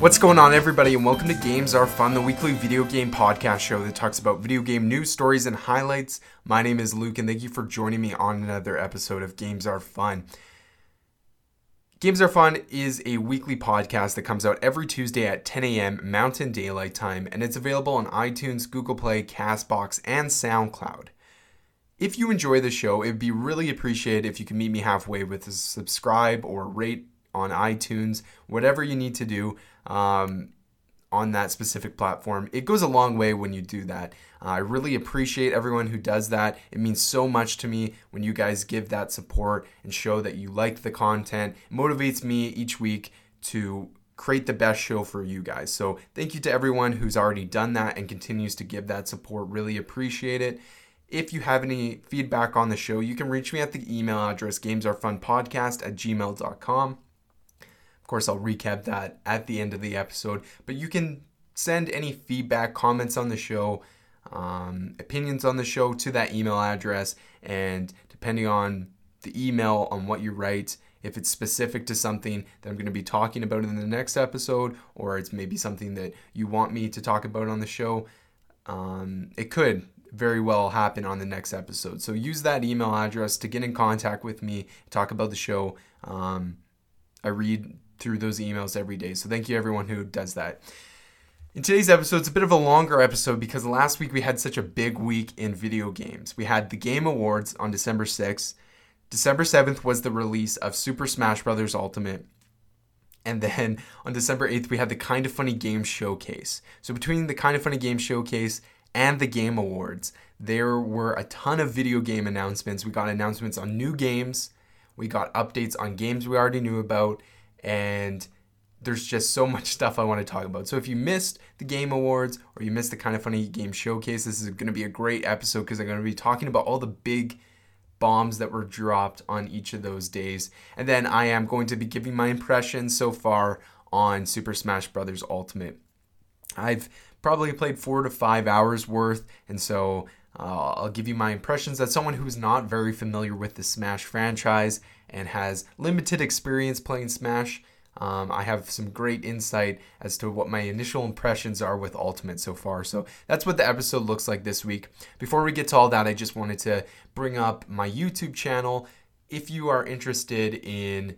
What's going on, everybody, and welcome to Games Are Fun, the weekly video game podcast show that talks about video game news, stories, and highlights. My name is Luke, and thank you for joining me on another episode of Games Are Fun. Games Are Fun is a weekly podcast that comes out every Tuesday at 10 a.m. Mountain Daylight Time, and it's available on iTunes, Google Play, Castbox, and SoundCloud. If you enjoy the show, it would be really appreciated if you could meet me halfway with a subscribe or rate on iTunes, whatever you need to do um, on that specific platform. It goes a long way when you do that. Uh, I really appreciate everyone who does that. It means so much to me when you guys give that support and show that you like the content. It motivates me each week to create the best show for you guys. So, thank you to everyone who's already done that and continues to give that support. Really appreciate it. If you have any feedback on the show, you can reach me at the email address gamesarefunpodcast at gmail.com course, I'll recap that at the end of the episode. But you can send any feedback, comments on the show, um, opinions on the show to that email address. And depending on the email, on what you write, if it's specific to something that I'm going to be talking about in the next episode, or it's maybe something that you want me to talk about on the show, um, it could very well happen on the next episode. So use that email address to get in contact with me, talk about the show. Um, I read through those emails every day. So thank you everyone who does that. In today's episode, it's a bit of a longer episode because last week we had such a big week in video games. We had the Game Awards on December 6th. December 7th was the release of Super Smash Bros. Ultimate. And then on December 8th, we had the Kind of Funny Game Showcase. So between the Kind of Funny Game Showcase and the Game Awards, there were a ton of video game announcements. We got announcements on new games, we got updates on games we already knew about, and there's just so much stuff I want to talk about. So if you missed the Game Awards or you missed the kind of funny game showcase, this is going to be a great episode because I'm going to be talking about all the big bombs that were dropped on each of those days. And then I am going to be giving my impressions so far on Super Smash Bros. Ultimate. I've probably played four to five hours worth, and so uh, I'll give you my impressions as someone who's not very familiar with the Smash franchise and has limited experience playing Smash. Um, I have some great insight as to what my initial impressions are with Ultimate so far. So that's what the episode looks like this week. Before we get to all that, I just wanted to bring up my YouTube channel. If you are interested in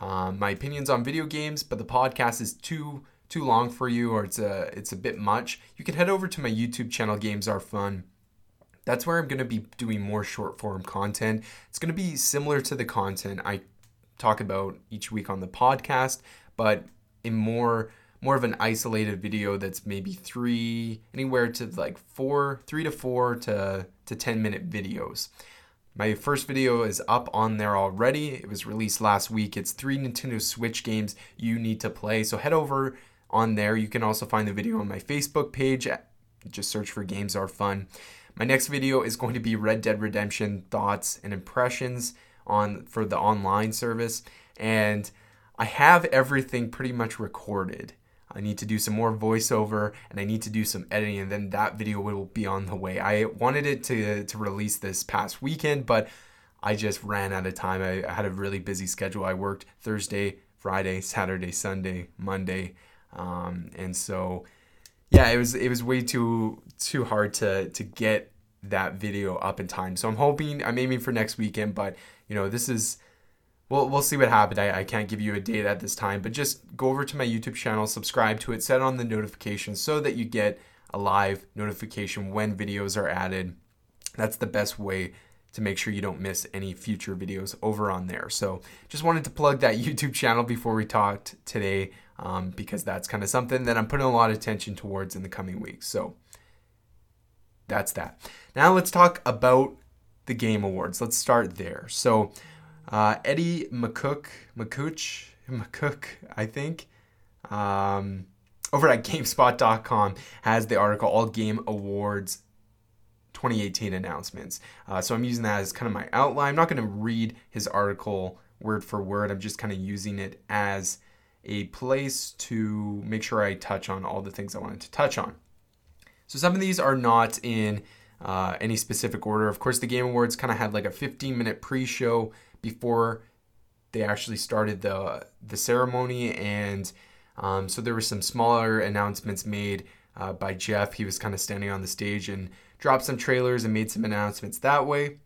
um, my opinions on video games, but the podcast is too too long for you or it's a it's a bit much, you can head over to my YouTube channel. Games are fun that's where I'm going to be doing more short form content. It's going to be similar to the content I talk about each week on the podcast, but in more more of an isolated video that's maybe three anywhere to like four three to four to to 10 minute videos. My first video is up on there already. It was released last week. It's three nintendo switch games you need to play. So head over on there. You can also find the video on my facebook page. Just search for games are fun my next video is going to be Red Dead Redemption thoughts and impressions on for the online service and I have everything pretty much recorded. I need to do some more voiceover and I need to do some editing and then that video will be on the way. I wanted it to to release this past weekend, but I just ran out of time. I, I had a really busy schedule. I worked Thursday, Friday, Saturday, Sunday, Monday. Um, and so yeah, it was it was way too too hard to to get that video up in time. So I'm hoping I'm aiming for next weekend, but you know this is we'll we'll see what happens. I, I can't give you a date at this time, but just go over to my YouTube channel, subscribe to it, set on the notifications so that you get a live notification when videos are added. That's the best way to make sure you don't miss any future videos over on there. So just wanted to plug that YouTube channel before we talked today um, because that's kind of something that I'm putting a lot of attention towards in the coming weeks. So that's that. Now let's talk about the Game Awards. Let's start there. So uh, Eddie McCook, McCooch, McCook, I think, um, over at GameSpot.com has the article All Game Awards 2018 announcements. Uh, so I'm using that as kind of my outline. I'm not going to read his article word for word. I'm just kind of using it as a place to make sure I touch on all the things I wanted to touch on. So some of these are not in uh, any specific order. Of course, the Game Awards kind of had like a 15 minute pre show before they actually started the, the ceremony, and Um, so there were some smaller announcements made uh, by Jeff. He was kind of standing on the stage and dropped some trailers and made some announcements that way.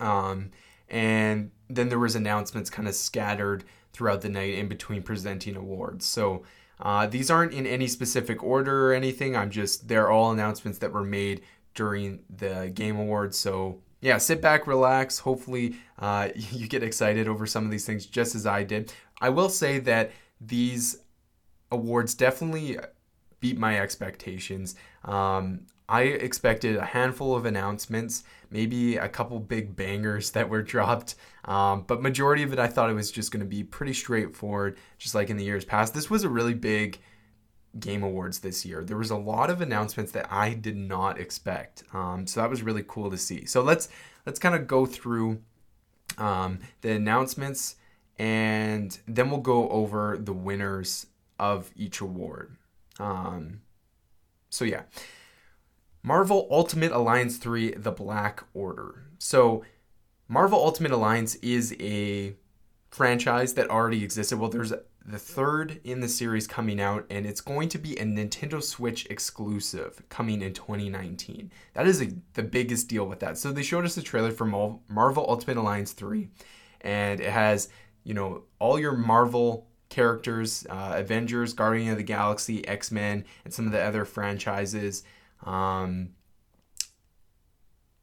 Um, and then there was announcements kind of scattered throughout the night in between presenting awards. So uh, these aren't in any specific order or anything. I'm just they're all announcements that were made during the game awards. So yeah, sit back, relax. Hopefully, uh, you get excited over some of these things, just as I did. I will say that these awards definitely beat my expectations. Um, I expected a handful of announcements, maybe a couple big bangers that were dropped, um, but majority of it I thought it was just going to be pretty straightforward, just like in the years past. This was a really big game awards this year. There was a lot of announcements that I did not expect, um, so that was really cool to see. So let's let's kind of go through um, the announcements, and then we'll go over the winners of each award. Um, so yeah. Marvel Ultimate Alliance 3 The Black Order. So, Marvel Ultimate Alliance is a franchise that already existed. Well, there's the third in the series coming out, and it's going to be a Nintendo Switch exclusive coming in 2019. That is a, the biggest deal with that. So, they showed us a trailer for Marvel Ultimate Alliance 3, and it has, you know, all your Marvel characters uh, Avengers, Guardian of the Galaxy, X Men, and some of the other franchises. Um,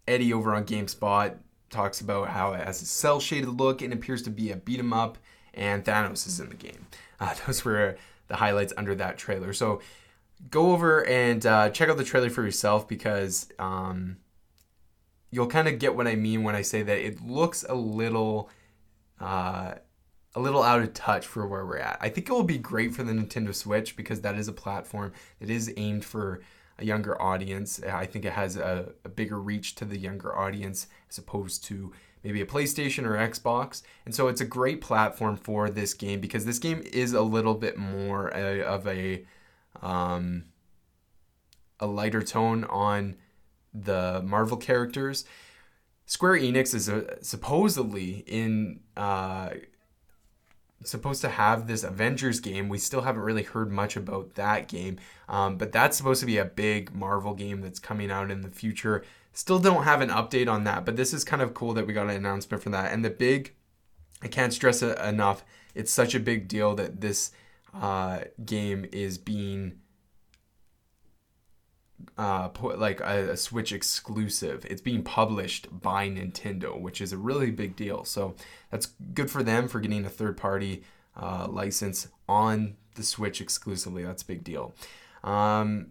Eddie over on GameSpot talks about how it has a cell shaded look and appears to be a beat 'em up, and Thanos is in the game. Uh, those were the highlights under that trailer. So go over and uh, check out the trailer for yourself because um, you'll kind of get what I mean when I say that it looks a little. Uh, a little out of touch for where we're at. I think it will be great for the Nintendo Switch because that is a platform that is aimed for a younger audience. I think it has a, a bigger reach to the younger audience as opposed to maybe a PlayStation or Xbox. And so it's a great platform for this game because this game is a little bit more a, of a um, a lighter tone on the Marvel characters. Square Enix is a, supposedly in uh, supposed to have this Avengers game. We still haven't really heard much about that game, um, but that's supposed to be a big Marvel game that's coming out in the future. Still don't have an update on that, but this is kind of cool that we got an announcement for that. And the big, I can't stress it enough. It's such a big deal that this uh, game is being uh, like a, a, Switch exclusive. It's being published by Nintendo, which is a really big deal. So that's good for them for getting a third party uh, license on the Switch exclusively. That's a big deal. Um,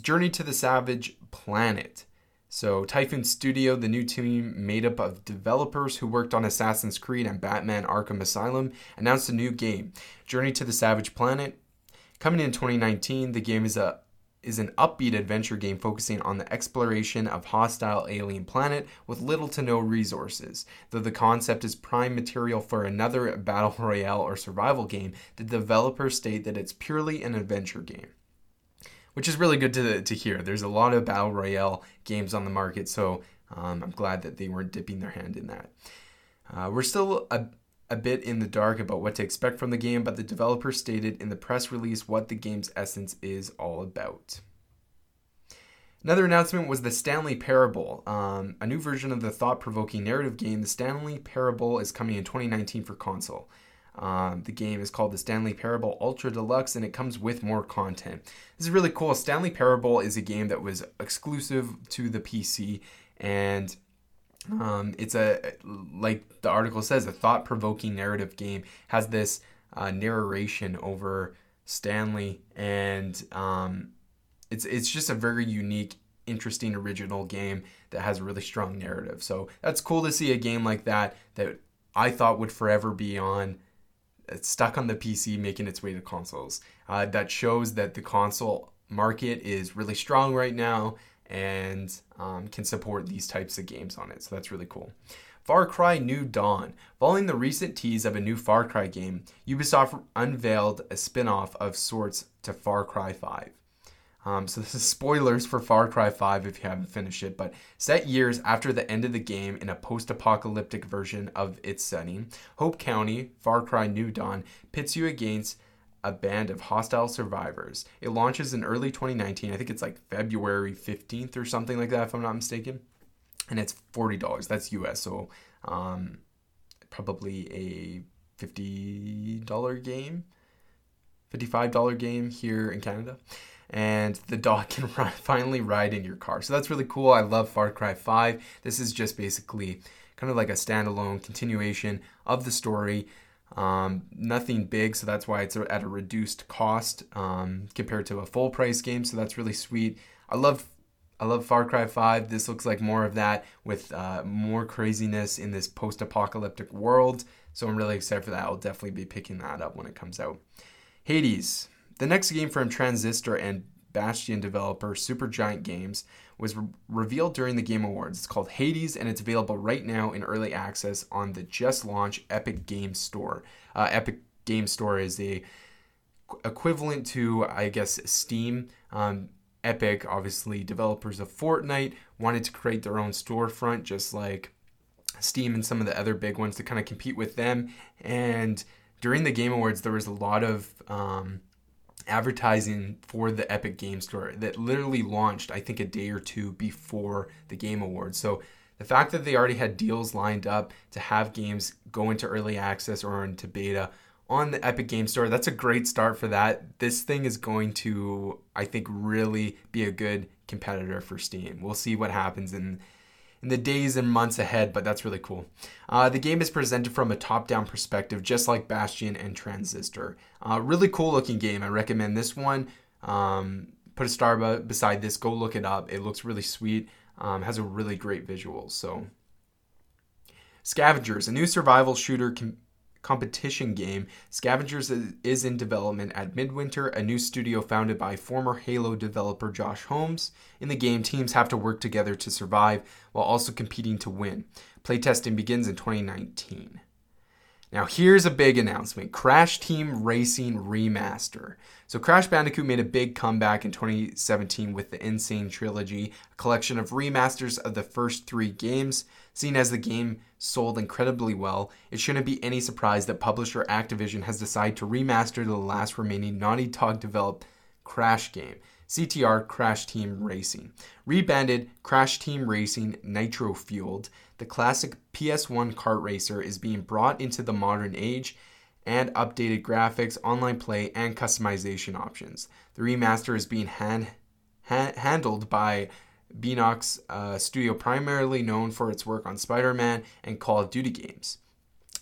Journey to the Savage Planet. So, Typhoon Studio, the new team made up of developers who worked on Assassin's Creed and Batman Arkham Asylum, announced a new game, Journey to the Savage Planet. Coming in 2019, the game is a is an upbeat adventure game focusing on the exploration of hostile alien planet with little to no resources. Though the concept is prime material for another battle royale or survival game, the developers state that it's purely an adventure game. Which is really good to, to hear. There's a lot of battle royale games on the market, so um, I'm glad that they weren't dipping their hand in that. Uh, we're still a a bit in the dark about what to expect from the game, but the developer stated in the press release what the game's essence is all about. Another announcement was the Stanley Parable, um, a new version of the thought provoking narrative game. The Stanley Parable is coming in 2019 for console. Um, the game is called the Stanley Parable Ultra Deluxe and it comes with more content. This is really cool. Stanley Parable is a game that was exclusive to the PC and um, it's a like the article says, a thought-provoking narrative game has this uh, narration over Stanley, and um, it's it's just a very unique, interesting, original game that has a really strong narrative. So that's cool to see a game like that that I thought would forever be on stuck on the PC, making its way to consoles. Uh, that shows that the console market is really strong right now and um, can support these types of games on it. So that's really cool. Far Cry New Dawn. Following the recent tease of a new Far Cry game, Ubisoft unveiled a spin off of sorts to Far Cry 5. Um, so this is spoilers for Far Cry 5 if you haven't finished it, but set years after the end of the game in a post-apocalyptic version of its setting, Hope County, Far Cry New Dawn, pits you against a band of hostile survivors. It launches in early 2019. I think it's like February 15th or something like that, if I'm not mistaken. And it's $40. That's US. So um, probably a $50 game, $55 game here in Canada. And the dog can finally ride in your car. So that's really cool. I love Far Cry 5. This is just basically kind of like a standalone continuation of the story. Um, nothing big, so that's why it's at a reduced cost um, compared to a full price game. So that's really sweet. I love I love Far Cry 5. This looks like more of that with uh, more craziness in this post apocalyptic world. So I'm really excited for that. I'll definitely be picking that up when it comes out. Hades. The next game from Transistor and Bastion developer Supergiant Games was re- revealed during the Game Awards. It's called Hades and it's available right now in early access on the just launched Epic Game Store. Uh, Epic Game Store is the equivalent to, I guess, Steam. Um, Epic, obviously, developers of Fortnite, wanted to create their own storefront, just like Steam and some of the other big ones to kind of compete with them. And during the Game Awards, there was a lot of um, advertising for the Epic Game Store that literally launched, I think, a day or two before the Game Awards. So the fact that they already had deals lined up to have games go into early access or into beta on the Epic Game Store, that's a great start for that. This thing is going to, I think, really be a good competitor for Steam. We'll see what happens in in the days and months ahead, but that's really cool. Uh, the game is presented from a top down perspective, just like Bastion and Transistor. Uh, really cool looking game. I recommend this one. Um, put a star beside this, go look it up. It looks really sweet, um, has a really great visual. So, Scavengers, a new survival shooter. Com- competition game, Scavengers is in development at Midwinter, a new studio founded by former Halo developer Josh Holmes. In the game, teams have to work together to survive while also competing to win. Playtesting begins in 2019. Now, here's a big announcement Crash Team Racing Remaster. So, Crash Bandicoot made a big comeback in 2017 with the N. Sane Trilogy, a collection of remasters of the first three games. Seen as the game sold incredibly well, it shouldn't be any surprise that publisher Activision has decided to remaster the last remaining Naughty Dog developed Crash game. CTR Crash Team Racing. Rebanded Crash Team Racing Nitro Fueled the classic PS1 kart racer is being brought into the modern age and updated graphics, online play, and customization options. The remaster is being hand, ha- handled by Beenox uh, Studio, primarily known for its work on Spider Man and Call of Duty games.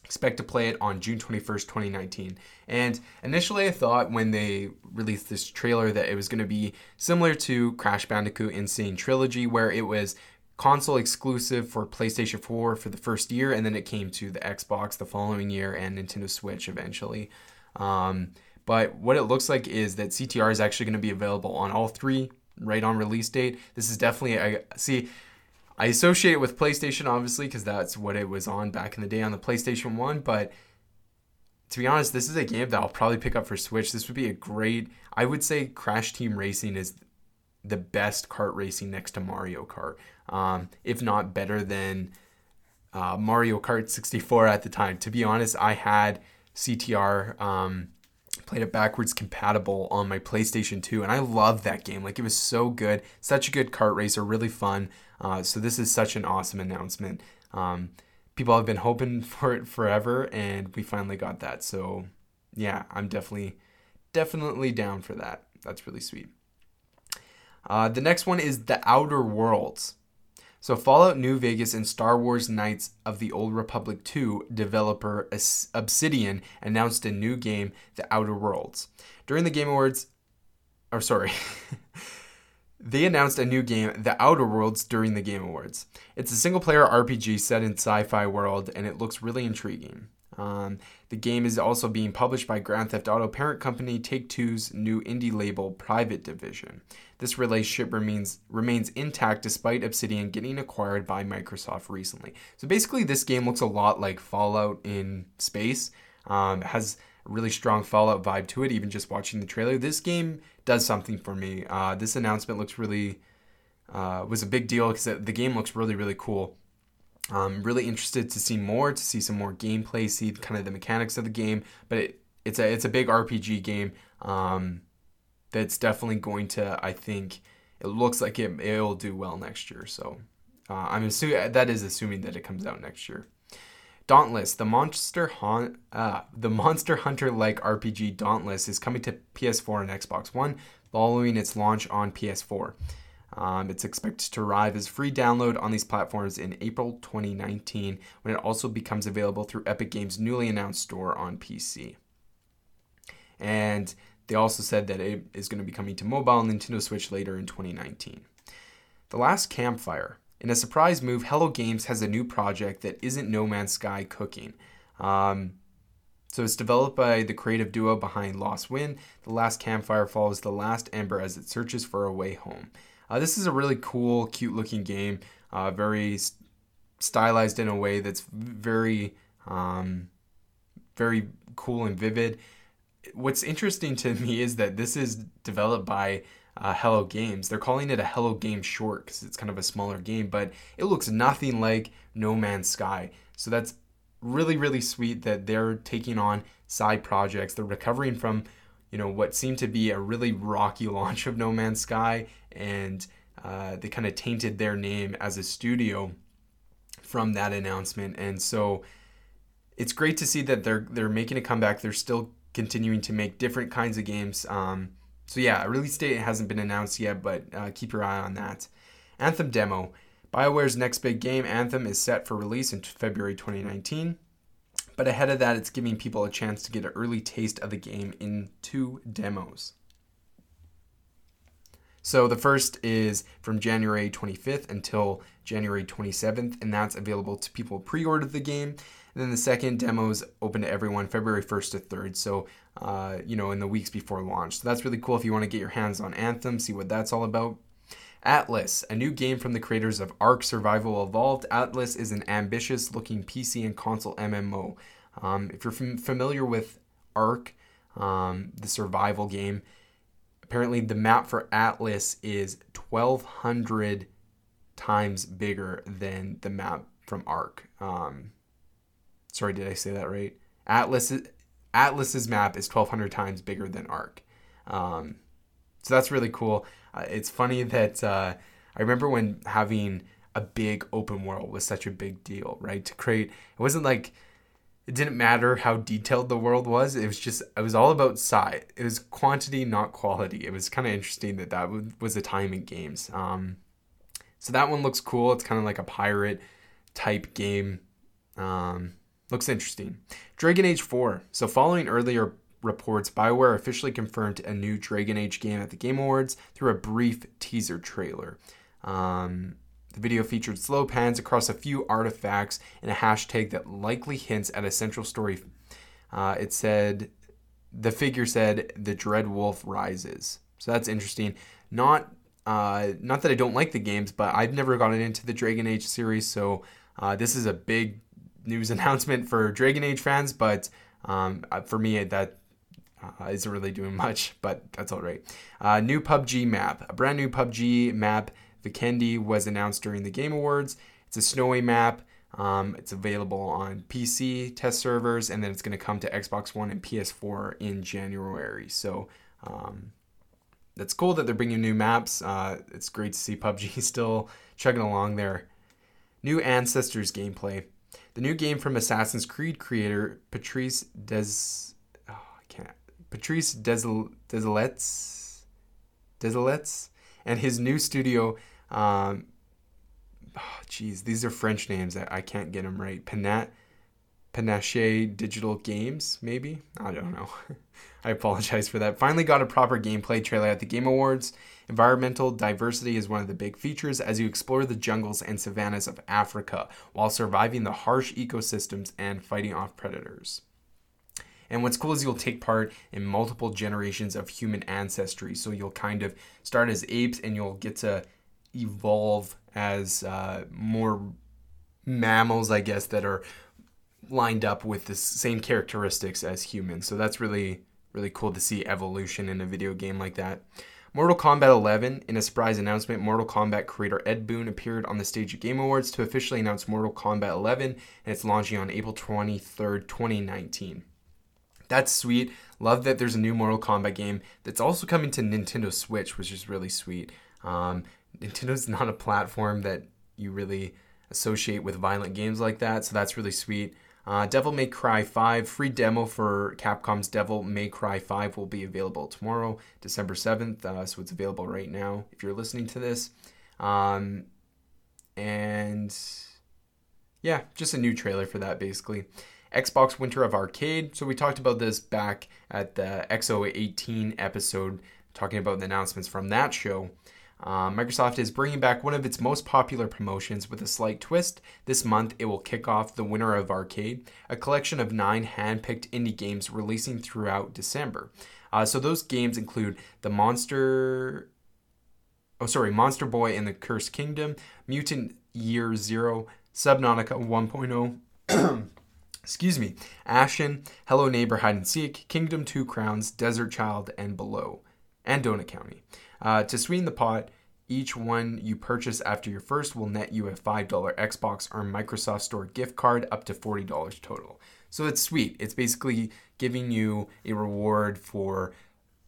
Expect to play it on June 21st, 2019. And initially, I thought when they released this trailer that it was going to be similar to Crash Bandicoot N. Sane Trilogy, where it was console exclusive for PlayStation 4 for the first year, and then it came to the Xbox the following year and Nintendo Switch eventually. Um, but what it looks like is that CTR is actually going to be available on all three right on release date. This is definitely I see. I associate it with PlayStation obviously because that's what it was on back in the day on the PlayStation One. But to be honest, this is a game that I'll probably pick up for Switch. This would be a great. I would say Crash Team Racing is the best kart racing next to Mario Kart, um, if not better than uh, Mario Kart 64 at the time. To be honest, I had CTR. Um, played it backwards compatible on my PlayStation 2, and I love that game. Like it was so good, such a good kart racer, really fun. Uh, so this is such an awesome announcement. Um, people have been hoping for it forever, and we finally got that. So yeah, I'm definitely, definitely down for that. That's really sweet. Uh, the next one is The Outer Worlds. So, Fallout New Vegas and Star Wars Knights of the Old Republic 2 developer Obsidian announced a new game, The Outer Worlds. During the Game Awards, or sorry, they announced a new game, The Outer Worlds, during the Game Awards. It's a single player RPG set in sci fi world, and it looks really intriguing. Um, the game is also being published by Grand Theft Auto parent company Take Two's new indie label Private Division. This relationship remains remains intact despite Obsidian getting acquired by Microsoft recently. So basically, this game looks a lot like Fallout in space. Um, has a really strong Fallout vibe to it. Even just watching the trailer, this game does something for me. Uh, this announcement looks really uh, was a big deal because the game looks really really cool. I'm really interested to see more, to see some more gameplay, see kind of the mechanics of the game. But it, it's a it's a big RPG game. Um, that's definitely going to I think it looks like it it'll do well next year. So uh, I'm assuming that is assuming that it comes out next year. Dauntless, the monster haunt, uh, the Monster Hunter like RPG Dauntless is coming to PS4 and Xbox One following its launch on PS4. Um, it's expected to arrive as free download on these platforms in April 2019 when it also becomes available through Epic Games' newly announced store on PC. And they also said that it is going to be coming to mobile and Nintendo Switch later in 2019. The Last Campfire. In a surprise move, Hello Games has a new project that isn't No Man's Sky cooking. Um, so it's developed by the creative duo behind Lost Wind. The Last Campfire follows the last Ember as it searches for a way home. Uh, this is a really cool, cute looking game, uh, very st- stylized in a way that's very, um, very cool and vivid. What's interesting to me is that this is developed by uh, Hello Games. They're calling it a Hello Game short because it's kind of a smaller game, but it looks nothing like No Man's Sky. So that's really, really sweet that they're taking on side projects. They're recovering from you know what seemed to be a really rocky launch of No Man's Sky, and uh, they kind of tainted their name as a studio from that announcement. And so it's great to see that they're they're making a comeback. They're still continuing to make different kinds of games. Um, so yeah, a release date hasn't been announced yet, but uh, keep your eye on that. Anthem demo. BioWare's next big game, Anthem, is set for release in February 2019. But ahead of that, it's giving people a chance to get an early taste of the game in two demos. So the first is from January 25th until January 27th, and that's available to people pre-ordered the game. And then the second demo is open to everyone February 1st to 3rd, so uh, you know in the weeks before launch. So that's really cool if you want to get your hands on Anthem, see what that's all about. Atlas, a new game from the creators of Ark Survival Evolved. Atlas is an ambitious looking PC and console MMO. Um, if you're fam- familiar with Ark, um, the survival game, apparently the map for Atlas is 1,200 times bigger than the map from Ark. Um, sorry, did I say that right? Atlas Atlas's map is 1,200 times bigger than Ark. Um, so that's really cool. Uh, it's funny that uh, I remember when having a big open world was such a big deal, right? To create, it wasn't like it didn't matter how detailed the world was. It was just it was all about size. It was quantity, not quality. It was kind of interesting that that was a time in games. Um, so that one looks cool. It's kind of like a pirate type game. Um, looks interesting. Dragon Age 4. So following earlier reports, BioWare officially confirmed a new Dragon Age game at the Game Awards through a brief teaser trailer. Um, the video featured slow pans across a few artifacts and a hashtag that likely hints at a central story. Uh, it said, the figure said, "The Dread Wolf rises." So that's interesting. Not, uh, not that I don't like the games, but I've never gotten into the Dragon Age series, so uh, this is a big news announcement for Dragon Age fans. But um, uh, for me, that uh, isn't really doing much, but that's all right. Uh, new PUBG map, a brand new PUBG map Vikendi was announced during the Game Awards. It's a snowy map. Um, it's available on PC test servers, and then it's going to come to Xbox One and PS4 in January. So um, that's cool that they're bringing new maps. Uh, it's great to see PUBG still chugging along there. New Ancestors gameplay. The new game from Assassin's Creed creator Patrice Des. Patrice Desel, Desilets. And his new studio um, oh, these are French names. I, I can't get them right. Panat, Panache Digital Games, maybe? I don't know. I apologize for that. Finally got a proper gameplay trailer at the Game Awards. Environmental diversity is one of the big features as you explore the jungles and savannas of Africa while surviving the harsh ecosystems and fighting off predators. And what's cool is you'll take part in multiple generations of human ancestry. So you'll kind of start as apes and you'll get to evolve as uh, more mammals, I guess, that are lined up with the same characteristics as humans. So that's really, really cool to see evolution in a video game like that. Mortal Kombat 11, in a surprise announcement, Mortal Kombat creator Ed Boon appeared on the stage at Game Awards to officially announce Mortal Kombat 11, and it's launching on April 23rd, 2019. That's sweet. Love that there's a new Mortal Kombat game that's also coming to Nintendo Switch, which is really sweet. Um, Nintendo's not a platform that you really associate with violent games like that, so that's really sweet. Uh, Devil May Cry 5 free demo for Capcom's Devil May Cry 5 will be available tomorrow, December 7th. Uh, so it's available right now if you're listening to this. Um, and yeah, just a new trailer for that basically. Xbox Winter of Arcade. So we talked about this back at the XO18 episode, talking about the announcements from that show. Uh, Microsoft is bringing back one of its most popular promotions with a slight twist. This month, it will kick off the Winter of Arcade, a collection of nine hand picked indie games releasing throughout December. Uh, so, those games include the Monster. Oh, sorry, Monster Boy and the Cursed Kingdom, Mutant Year Zero, Subnautica 1.0. excuse me, Ashen, Hello Neighbor Hide and Seek, Kingdom Two Crowns, Desert Child, and Below, and Donut County. Uh, to sweeten the pot, each one you purchase after your first will net you a $5 Xbox or Microsoft Store gift card up to $40 total. So it's sweet. It's basically giving you a reward for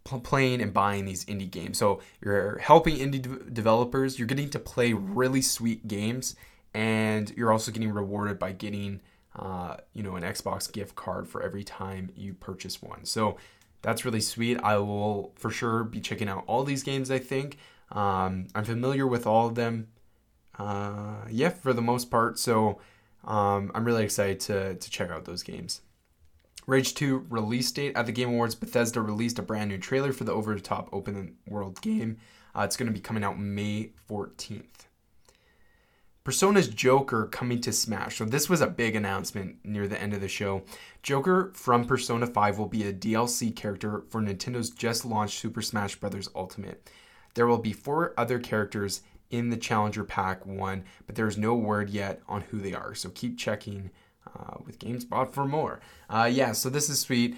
playing and buying these indie games. So you're helping indie de- developers, you're getting to play really sweet games, and you're also getting rewarded by getting uh, you know an Xbox gift card for every time you purchase one. So that's really sweet. I will for sure be checking out all these games. I think um, I'm familiar with all of them. Uh, yeah, for the most part. So um, I'm really excited to to check out those games. Rage 2 release date at the Game Awards. Bethesda released a brand new trailer for the over the top open world game. Uh, it's going to be coming out May 14th. Persona's Joker coming to Smash. So this was a big announcement near the end of the show. Joker from Persona 5 will be a DLC character for Nintendo's just launched Super Smash Bros. Ultimate. There will be four other characters in the Challenger Pack 1, but there's no word yet on who they are. So keep checking uh, with GameSpot for more. Uh, yeah, so this is sweet.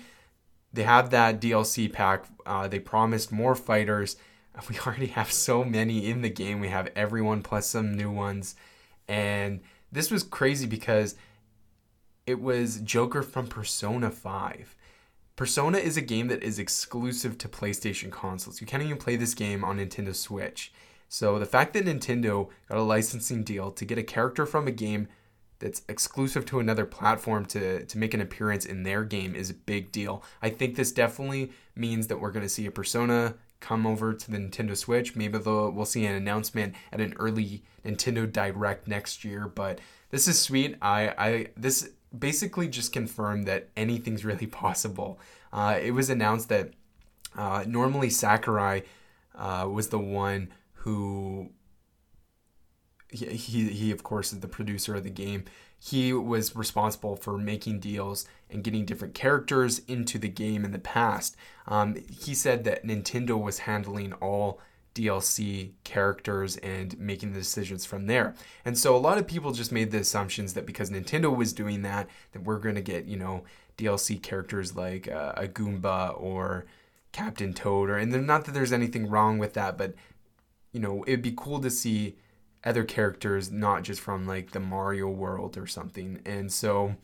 They have that DLC pack. Uh, they promised more fighters. We already have so many in the game. We have everyone plus some new ones. And this was crazy because it was Joker from Persona 5. Persona is a game that is exclusive to PlayStation consoles. You can't even play this game on Nintendo Switch. So the fact that Nintendo got a licensing deal to get a character from a game that's exclusive to another platform to, to make an appearance in their game is a big deal. I think this definitely means that we're going to see a Persona come over to the Nintendo Switch. Maybe we'll see an announcement at an early Nintendo Direct next year. But this is sweet. I, I this basically just confirmed that anything's really possible. Uh, it was announced that uh, normally Sakurai uh, was the one who he, he, of course is the producer of the game he was responsible for making deals and getting different characters into the game in the past. Um, he said that Nintendo was handling all DLC characters and making the decisions from there. And so a lot of people just made the assumptions that because Nintendo was doing that, that we're going to get, you know, DLC characters like uh, a Goomba or Captain Toad, or and not that there's anything wrong with that, but you know, it'd be cool to see other characters, not just from like the Mario world or something. And so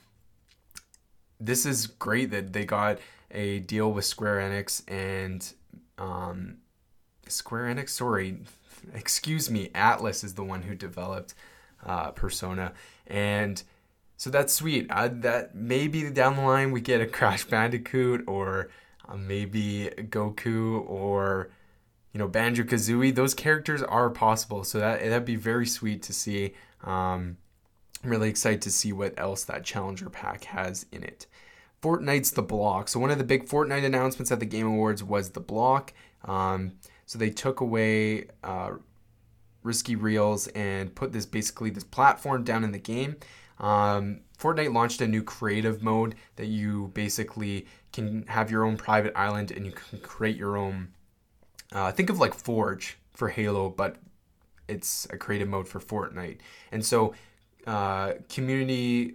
this is great that they got a deal with Square Enix and um, Square Enix, sorry, excuse me, Atlus is the one who developed uh, Persona. And so that's sweet. Uh, that maybe down the line we get a Crash Bandicoot or uh, maybe Goku or you know Banjo Kazooie. Those characters are possible, so that that'd be very sweet to see. Um, I'm really excited to see what else that challenger pack has in it. Fortnite's the block. So one of the big Fortnite announcements at the Game Awards was the block. Um, so they took away uh, risky reels and put this basically this platform down in the game. Um, Fortnite launched a new creative mode that you basically can have your own private island and you can create your own uh, think of like Forge for Halo, but it's a creative mode for Fortnite. And so, uh, community,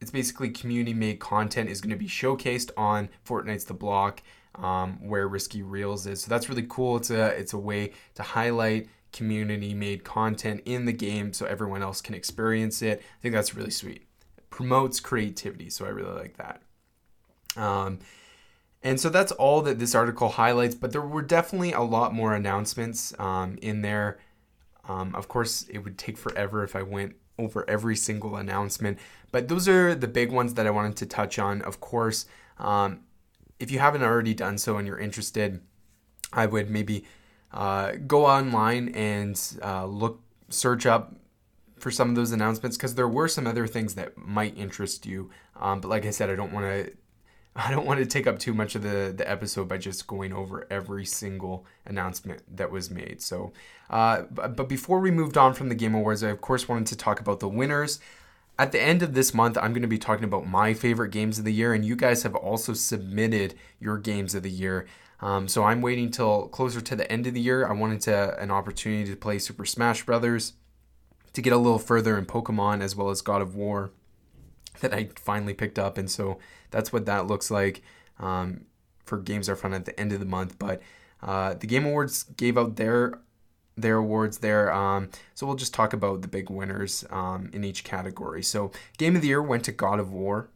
it's basically community made content is going to be showcased on Fortnite's The Block, um, where Risky Reels is. So that's really cool. It's a it's a way to highlight community made content in the game so everyone else can experience it. I think that's really sweet. It promotes creativity, so I really like that. Um, and so that's all that this article highlights, but there were definitely a lot more announcements um, in there. Um, of course, it would take forever if I went over every single announcement, but those are the big ones that I wanted to touch on. Of course, um, if you haven't already done so and you're interested, I would maybe uh, go online and uh, look, search up for some of those announcements because there were some other things that might interest you. Um, but like I said, I don't want to I don't want to take up too much of the, the episode by just going over every single announcement that was made. So, uh, but before we moved on from the Game Awards, I of course wanted to talk about the winners. At the end of this month, I'm going to be talking about my favorite games of the year, and you guys have also submitted your games of the year. Um, so I'm waiting till closer to the end of the year. I wanted to an opportunity to play Super Smash Brothers, to get a little further in Pokemon as well as God of War that I finally picked up, and so that's what that looks like um, for Games Are Fun at the end of the month. But uh, the Game Awards gave out their their awards there. Um, so we'll just talk about the big winners um, in each category. So Game of the Year went to God of War.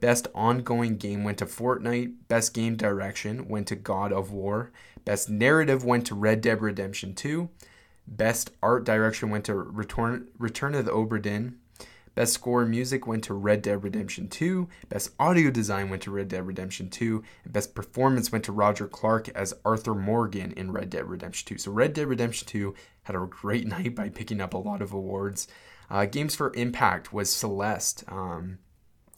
Best ongoing game went to Fortnite. Best game direction went to God of War. Best narrative went to Red Dead Redemption 2. Best art direction went to Return Return of the Obra Dinn. Best score music went to Red Dead Redemption 2. Best audio design went to Red Dead Redemption 2. And best performance went to Roger Clark as Arthur Morgan in Red Dead Redemption 2. So Red Dead Redemption 2 had a great night by picking up a lot of awards. Uh, Games for Impact was Celeste. Um,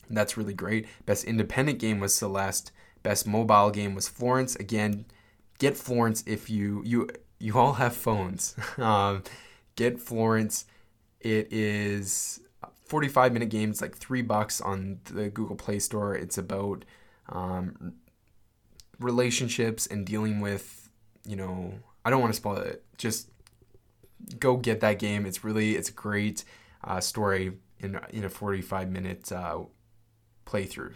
that's really great. Best independent game was Celeste. Best mobile game was Florence. Again, get Florence if you you you all have phones. um, get Florence. It is 45 minute game. It's like three bucks on the Google Play Store. It's about um, relationships and dealing with, you know, I don't want to spoil it. Just go get that game. It's really, it's a great uh, story in, in a 45 minute uh, playthrough.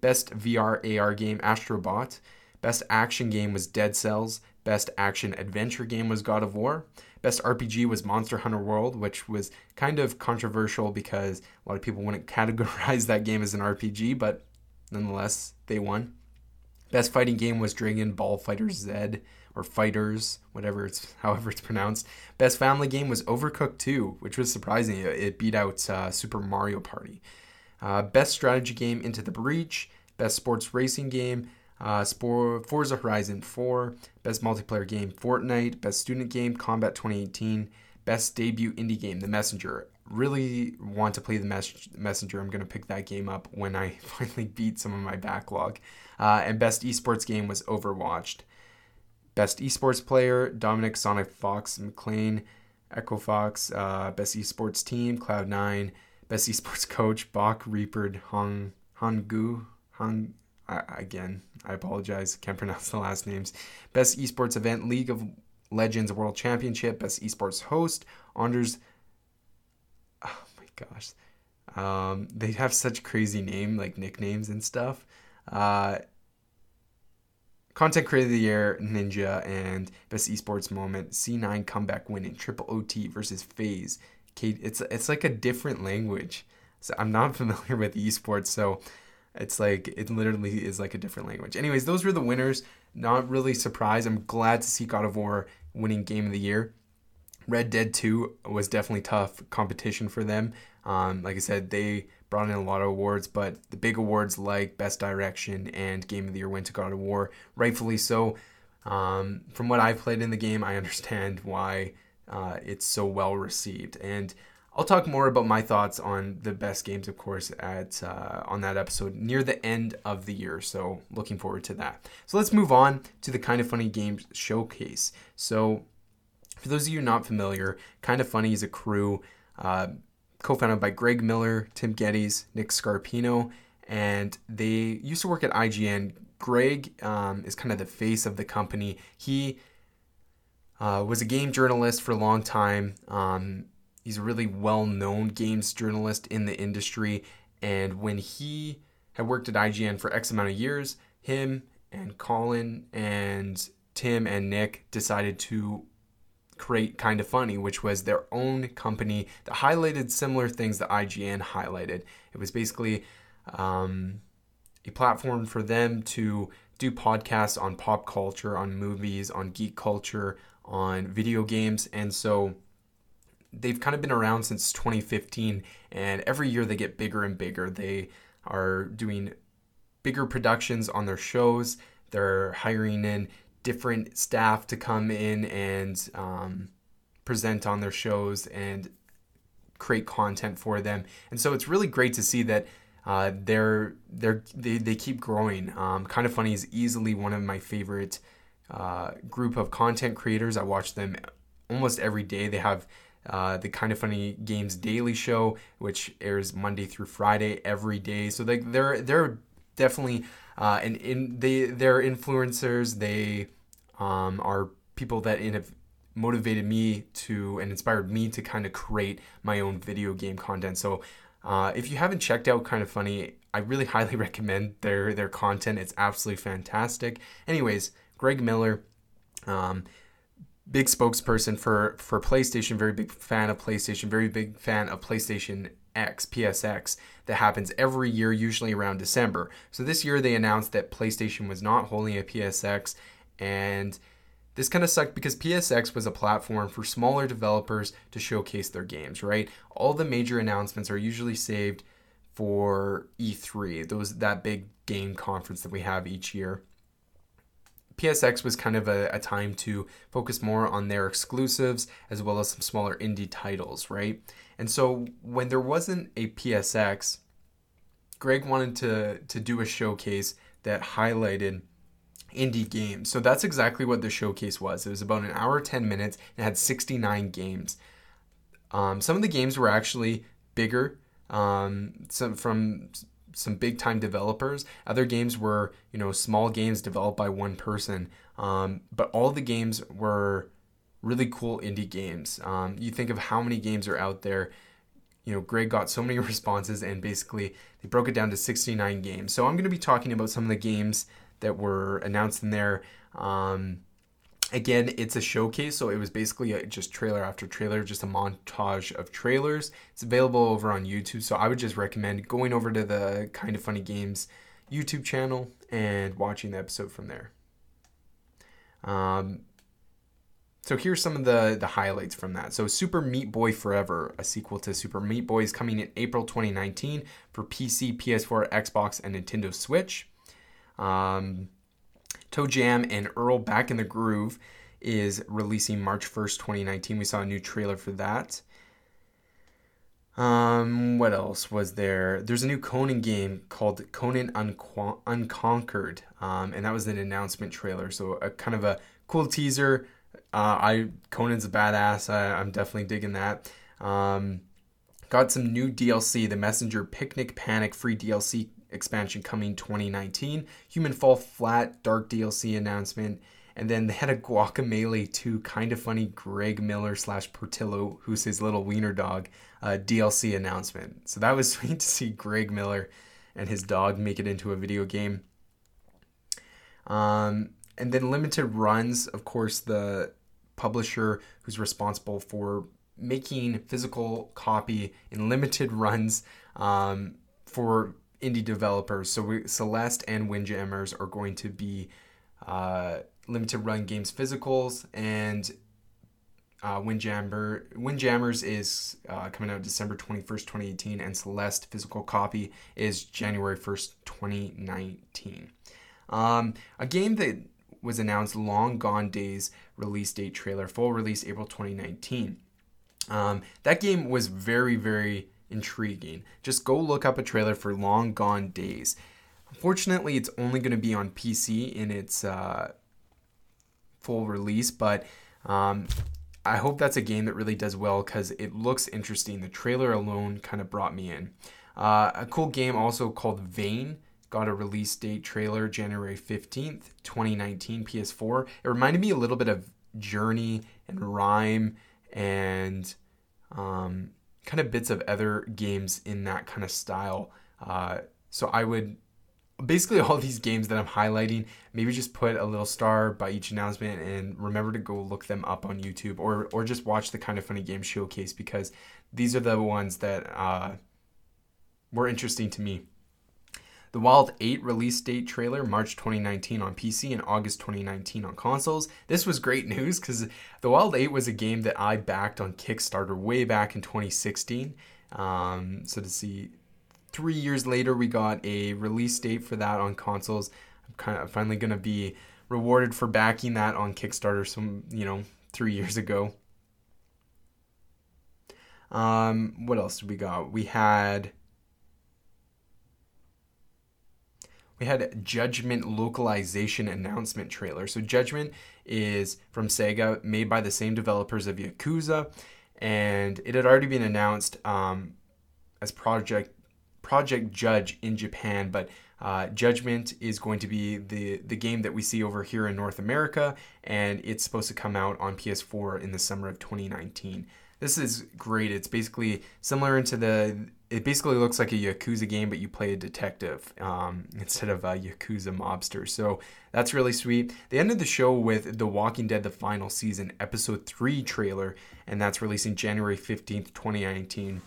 Best VR AR game, Astrobot. Best action game was Dead Cells. Best action adventure game was God of War. Best RPG was Monster Hunter World, which was kind of controversial because a lot of people wouldn't categorize that game as an RPG, but nonetheless, they won. Best fighting game was Dragon Ball Fighter Z or Fighters, whatever it's however it's pronounced. Best family game was Overcooked 2, which was surprising. It beat out uh, Super Mario Party. Uh, best strategy game Into the Breach. Best sports racing game uh, Forza Horizon 4, Best Multiplayer Game Fortnite, Best Student Game Combat 2018, Best Debut Indie Game The Messenger. Really want to play The mes- Messenger. I'm going to pick that game up when I finally beat some of my backlog. Uh, and Best Esports Game was Overwatched. Best Esports Player Dominique Sonic Fox McLean, Echo Fox, uh, Best Esports Team Cloud9, Best Esports Coach Bach Reaper Hong Hangu Hong I, again, I apologize, can't pronounce the last names. Best esports event, League of Legends World Championship. Best esports host, Anders. Oh my gosh, um, they have such crazy name like nicknames and stuff. Uh, Content Creator of the Year, Ninja, and Best Esports Moment, C9 comeback win in Triple OT versus FaZe. It's it's like a different language. So I'm not familiar with esports, so it's like it literally is like a different language. Anyways, those were the winners. Not really surprised. I'm glad to see God of War winning Game of the Year. Red Dead 2 was definitely tough competition for them. Um, like I said, they brought in a lot of awards, but the big awards like Best Direction and Game of the Year went to God of War, rightfully so. Um, from what I've played in the game, I understand why uh, it's so well received. And I'll talk more about my thoughts on the best games, of course, at uh, on that episode near the end of the year. So looking forward to that. So let's move on to the Kind of Funny Games showcase. So for those of you not familiar, Kind of Funny is a crew uh, co-founded by Greg Miller, Tim Gettys, Nick Scarpino, and they used to work at IGN. Greg um, is kind of the face of the company. He uh, was a game journalist for a long time. Um, He's a really well known games journalist in the industry. And when he had worked at IGN for X amount of years, him and Colin and Tim and Nick decided to create Kind of Funny, which was their own company that highlighted similar things that IGN highlighted. It was basically um, a platform for them to do podcasts on pop culture, on movies, on geek culture, on video games. And so they've kind of been around since 2015 and every year they get bigger and bigger. They are doing bigger productions on their shows. They're hiring in different staff to come in and um, present on their shows and create content for them. And so it's really great to see that uh, they're they're they, they keep growing. Um, kind of funny is easily one of my favorite uh, group of content creators. I watch them almost every day. They have uh, the kind of funny games daily show, which airs Monday through Friday every day. So they they're they're definitely uh, and in they they're influencers. They um, are people that have motivated me to and inspired me to kind of create my own video game content. So uh, if you haven't checked out Kind of Funny, I really highly recommend their their content. It's absolutely fantastic. Anyways, Greg Miller, um, big spokesperson for for PlayStation, very big fan of PlayStation, very big fan of PlayStation X, PSX, that happens every year, usually around December. So this year they announced that PlayStation was not holding a PSX, and this kind of sucked because PSX was a platform for smaller developers to showcase their games, right? All the major announcements are usually saved for E3, those that big game conference that we have each year. PSX was kind of a, a, time to focus more on their exclusives as well as some smaller indie titles, right? And so when there wasn't a PSX, Greg wanted to to do a showcase that highlighted indie games. So that's exactly what the showcase was. It was about an hour, 10 minutes, and had 69 games. Um, some of the games were actually bigger, um, some from some big time developers. Other games were, you know, small games developed by one person. Um, but all the games were really cool indie games. Um, you think of how many games are out there. You know, Greg got so many responses, and basically they broke it down to 69 games. So I'm going to be talking about some of the games that were announced in there. Um, again, it's a showcase, so it was basically a, just trailer after trailer, just a montage of trailers. It's available over on YouTube, so I would just recommend going over to the Kind of Funny Games YouTube channel and watching the episode from there. Um, so here's some of the the highlights from that. So Super Meat Boy Forever, a sequel to Super Meat Boy, is coming in April 2019 for PC, PS4, Xbox, and Nintendo Switch. Um, ToeJam and Earl Back in the Groove is releasing March 1st, 2019. We saw a new trailer for that. Um, what else was there? There's a new Conan game called Conan Unqu- Unconquered, um, and that was an announcement trailer. So a kind of a cool teaser. Uh, I Conan's a badass. I, I'm definitely digging that. Um, got some new DLC. The Messenger Picnic Panic free DLC expansion coming 2019. Human Fall Flat Dark DLC announcement. And then they had a Guacamelee 2 kind of funny Greg Miller slash Portillo, who's his little wiener dog, uh, DLC announcement. So that was sweet to see Greg Miller and his dog make it into a video game. Um, and then limited runs, of course, the publisher who's responsible for making physical copy in limited runs um, for indie developers. So we, Celeste and Windjammers are going to be uh, limited run games physicals, and uh, Windjammer Windjammers is uh, coming out December twenty first, twenty eighteen, and Celeste physical copy is January first, twenty nineteen. Um, a game that was announced Long Gone Days release date trailer, full release April 2019. Um, that game was very, very intriguing. Just go look up a trailer for Long Gone Days. Unfortunately, it's only going to be on PC in its uh, full release, but um, I hope that's a game that really does well because it looks interesting. The trailer alone kind of brought me in. Uh, a cool game also called Vane got a release date trailer January 15th, 2019, PS4. It reminded me a little bit of Journey and RiME and um, kind of bits of other games in that kind of style. Uh, so I would basically all these games that I'm highlighting, maybe just put a little star by each announcement and remember to go look them up on YouTube or or just watch the kind of funny game showcase because these are the ones that uh, were interesting to me. The Wild 8 release date trailer, March 2019 on PC and August 2019 on consoles. This was great news because The Wild 8 was a game that I backed on Kickstarter way back in 2016. Um, so to see three years later, we got a release date for that on consoles. I'm kind of finally going to be rewarded for backing that on Kickstarter some, you know, three years ago. Um, what else did we got? We had we had Judgment localization announcement trailer. So Judgment is from Sega, made by the same developers of Yakuza, and it had already been announced um, as Project Project Judge in Japan, but uh, Judgment is going to be the the game that we see over here in North America, and it's supposed to come out on PS4 in the summer of 2019. This is great. It's basically similar into the. It basically looks like a Yakuza game, but you play a detective um, instead of a Yakuza mobster. So that's really sweet. They ended the show with The Walking Dead: The Final Season Episode Three trailer, and that's releasing January 15th, 2019.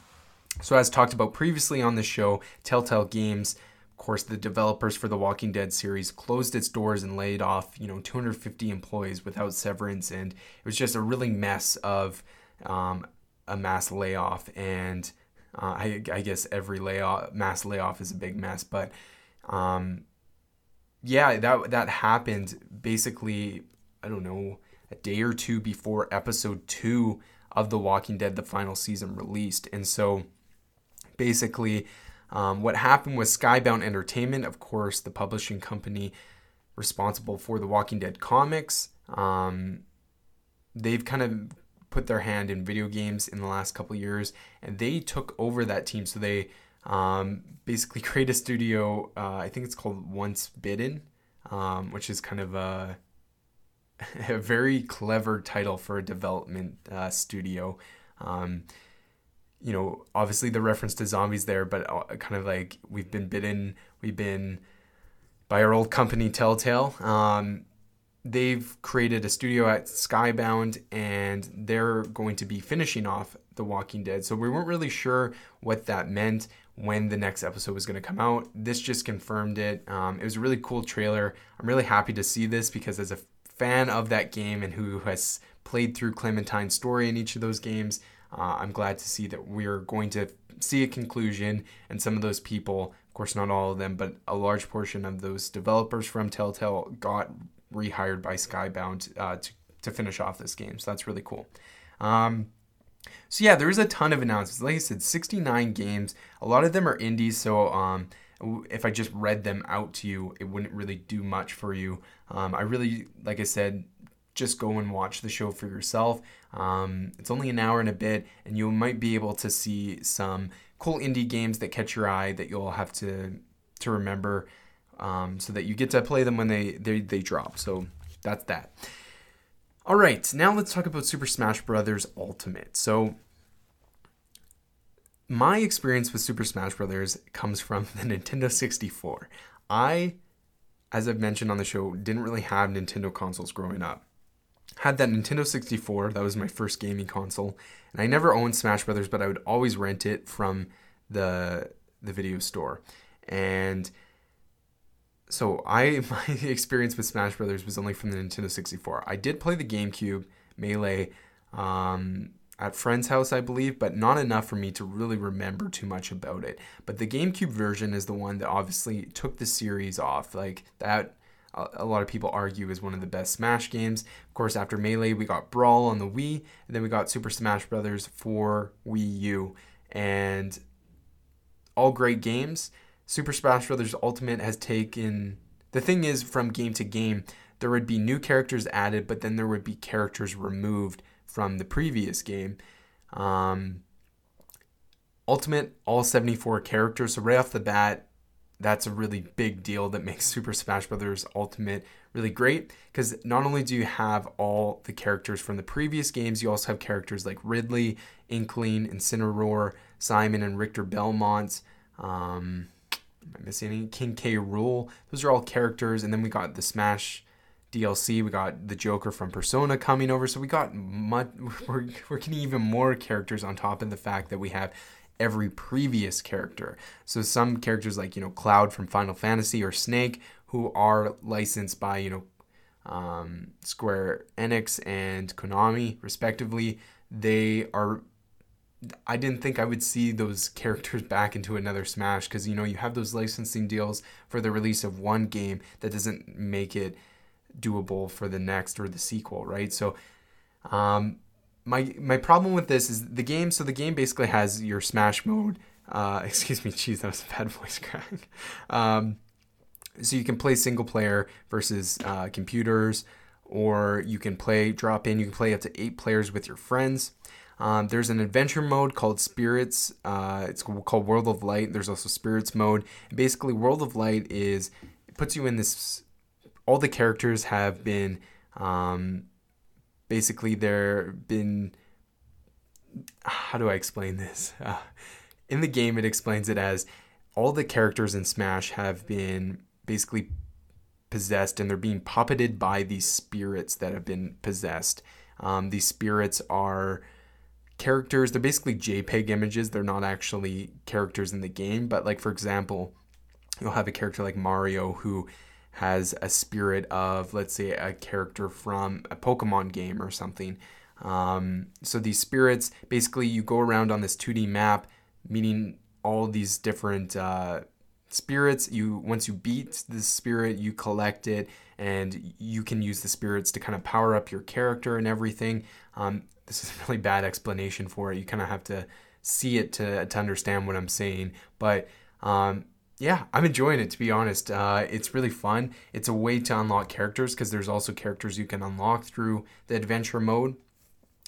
So as talked about previously on the show, Telltale Games of course, the developers for the Walking Dead series closed its doors and laid off, you know, 250 employees without severance, and it was just a really mess of um, a mass layoff, and uh, I, I, guess every layoff, mass layoff is a big mess, but um, yeah, that that happened basically. I don't know a day or two before episode two of The Walking Dead, the final season released, and so basically. Um, what happened was Skybound Entertainment, of course, the publishing company responsible for the Walking Dead comics. Um, they've kind of put their hand in video games in the last couple years, and they took over that team. So they um, basically create a studio. Uh, I think it's called Once Bitten, um, which is kind of a a very clever title for a development uh, studio. Um, you know, obviously the reference to zombies there, but uh, kind of like we've been bitten, we've been by our old company Telltale. Um, they've created a studio at Skybound and they're going to be finishing off The Walking Dead. So we weren't really sure what that meant when the next episode was going to come out. This just confirmed it. Um, it was a really cool trailer. I'm really happy to see this because as a fan of that game and who has played through Clementine's story in each of those games, uh, I'm glad to see that we're going to see a conclusion and some of those people, of course, not all of them, but a large portion of those developers from Telltale got rehired by Skybound uh, to, to finish off this game. So that's really cool. Um, so yeah, there's a ton of announcements. Like I said, 69 games. A lot of them are indies, so um, if I just read them out to you, it wouldn't really do much for you. Um, I really, like I said, just go and watch the show for yourself. Um, it's only an hour and a bit, and you might be able to see some cool indie games that catch your eye that you'll have to to remember um, so that you get to play them when they, they, they drop. So that's that. All right, now let's talk about Super Smash Bros. Ultimate. So my experience with Super Smash Bros. comes from the Nintendo 64. I, as I've mentioned on the show, didn't really have Nintendo consoles growing up. Had that Nintendo 64, that was my first gaming console, and I never owned Smash Brothers, but I would always rent it from the the video store. And so I my experience with Smash Brothers was only from the Nintendo 64. I did play the GameCube Melee um, at friend's house, I believe, but not enough for me to really remember too much about it. But the GameCube version is the one that obviously took the series off. Like that, a lot of people argue is one of the best Smash games. Of course, after Melee, we got Brawl on the Wii, and then we got Super Smash Brothers for Wii U, and all great games. Super Smash Bros. Ultimate has taken. The thing is, from game to game, there would be new characters added, but then there would be characters removed from the previous game. Um, Ultimate, all 74 characters. So, right off the bat, that's a really big deal that makes Super Smash Bros. Ultimate really great because not only do you have all the characters from the previous games, you also have characters like Ridley, Inkling, Incineroar, Simon, and Richter Belmont. Um, Am I missing any? King K. Rool. Those are all characters, and then we got the Smash DLC. We got the Joker from Persona coming over, so we got much. We're, we're getting even more characters on top of the fact that we have every previous character. So some characters like, you know, Cloud from Final Fantasy or Snake, who are licensed by, you know, um, Square Enix and Konami, respectively, they are. I didn't think I would see those characters back into another Smash because, you know, you have those licensing deals for the release of one game that doesn't make it doable for the next or the sequel, right? So, um, my my problem with this is the game. So the game basically has your Smash mode. Uh, excuse me, geez, that was a bad voice crack. Um, so you can play single player versus uh, computers, or you can play drop in. You can play up to eight players with your friends. Um, there's an adventure mode called Spirits. Uh, it's called World of Light. There's also Spirits mode. And basically, World of Light is it puts you in this. All the characters have been um, basically there been how do I explain this? Uh, in the game, it explains it as all the characters in Smash have been basically possessed and they're being puppeted by these spirits that have been possessed. Um, these spirits are characters, they're basically JPEG images. They're not actually characters in the game, but, like, for example, you'll have a character like Mario who has a spirit of, let's say, a character from a Pokemon game or something. Um, so these spirits, basically, you go around on this 2D map, meeting all these different uh, spirits. You once you beat the spirit, you collect it, and you can use the spirits to kind of power up your character and everything. Um, this is a really bad explanation for it. You kind of have to see it to to understand what I'm saying, but um, yeah, I'm enjoying it to be honest. Uh, it's really fun. It's a way to unlock characters because there's also characters you can unlock through the adventure mode.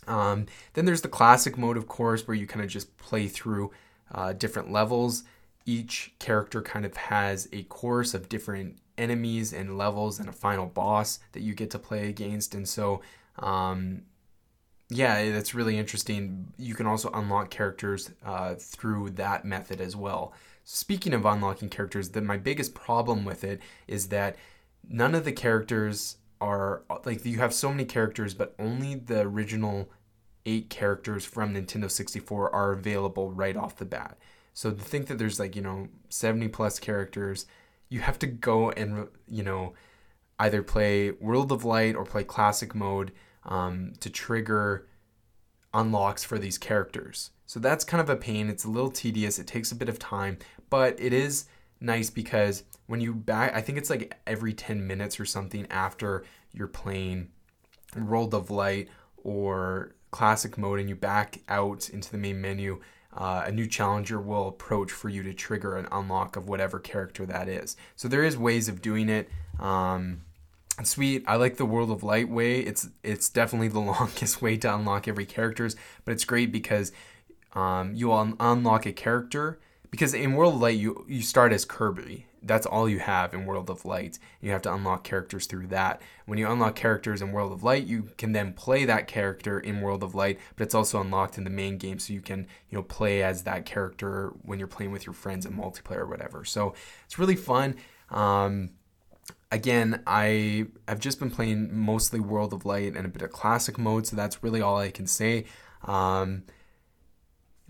Um, then there's the classic mode, of course, where you kind of just play through uh, different levels. Each character kind of has a course of different enemies and levels and a final boss that you get to play against. And so, um, yeah, that's really interesting. You can also unlock characters uh, through that method as well. Speaking of unlocking characters, that my biggest problem with it is that none of the characters are like you have so many characters, but only the original eight characters from Nintendo 64 are available right off the bat. So to think that there's like, you know, 70 plus characters, you have to go and, you know, either play World of Light or play classic mode um, to trigger unlocks for these characters. So that's kind of a pain. It's a little tedious. It takes a bit of time, but it is nice because when you back, I think it's like every 10 minutes or something after you're playing World of Light or classic mode and you back out into the main menu, uh, a new challenger will approach for you to trigger an unlock of whatever character that is. So there is ways of doing it. Um, sweet. I like the World of Light way. It's it's definitely the longest way to unlock every characters, but it's great because um, you will unlock a character because in World of Light you you start as Kirby. That's all you have in World of Light. You have to unlock characters through that. When you unlock characters in World of Light, you can then play that character in World of Light, but it's also unlocked in the main game, so you can you know play as that character when you're playing with your friends in multiplayer or whatever. So it's really fun. Um, again, I have just been playing mostly World of Light and a bit of classic mode, so that's really all I can say. Um,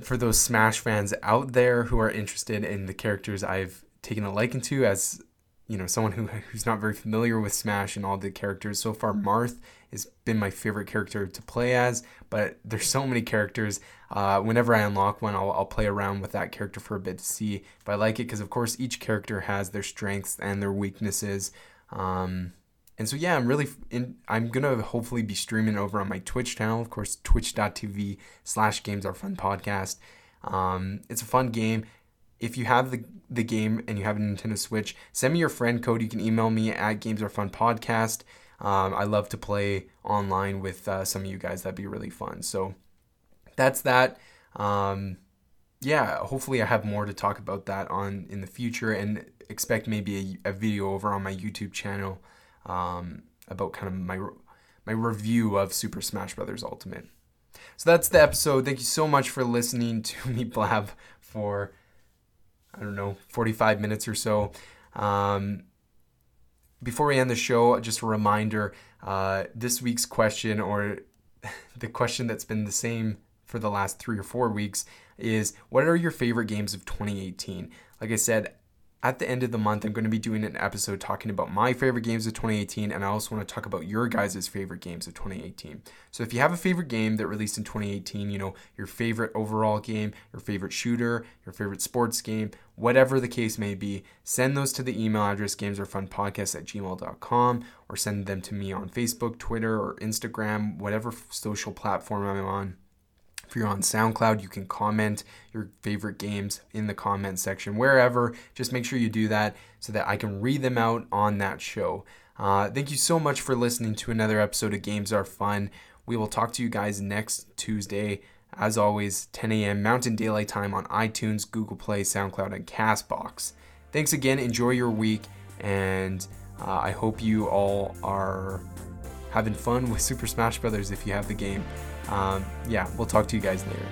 for those Smash fans out there who are interested in the characters I've taken a liking to, as you know, someone who who's not very familiar with Smash and all the characters so far, Marth has been my favorite character to play as. But there's so many characters. Uh, whenever I unlock one, I'll, I'll play around with that character for a bit to see if I like it, because of course each character has their strengths and their weaknesses. Um, and so yeah, I'm really in, I'm gonna hopefully be streaming over on my Twitch channel, of course, twitch.tv slash games are fun podcast. Um, it's a fun game. If you have the the game and you have a Nintendo Switch, send me your friend code. You can email me at Games Are Fun Podcast. Um, I love to play online with uh, some of you guys. That'd be really fun. So that's that. Um, yeah, hopefully I have more to talk about that on in the future, and expect maybe a, a video over on my YouTube channel um, about kind of my my review of Super Smash Bros. Ultimate. So that's the episode. Thank you so much for listening to me blab for I don't know 45 minutes or so. Um, before we end the show, just a reminder: uh, this week's question, or the question that's been the same for the last three or four weeks is what are your favorite games of 2018? Like I said, at the end of the month, I'm going to be doing an episode talking about my favorite games of 2018, and I also want to talk about your guys' favorite games of 2018. So if you have a favorite game that released in 2018, you know, your favorite overall game, your favorite shooter, your favorite sports game, whatever the case may be, send those to the email address gamesarefunpodcast at gmail.com or send them to me on Facebook, Twitter, or Instagram, whatever social platform I'm on. If you're on SoundCloud, you can comment your favorite games in the comment section, wherever. Just make sure you do that so that I can read them out on that show. Uh, thank you so much for listening to another episode of Games Are Fun. We will talk to you guys next Tuesday. As always, 10 a.m. Mountain Daylight Time on iTunes, Google Play, SoundCloud, and Castbox. Thanks again. Enjoy your week, and uh, I hope you all are having fun with Super Smash Brothers if you have the game. Um, yeah, we'll talk to you guys later.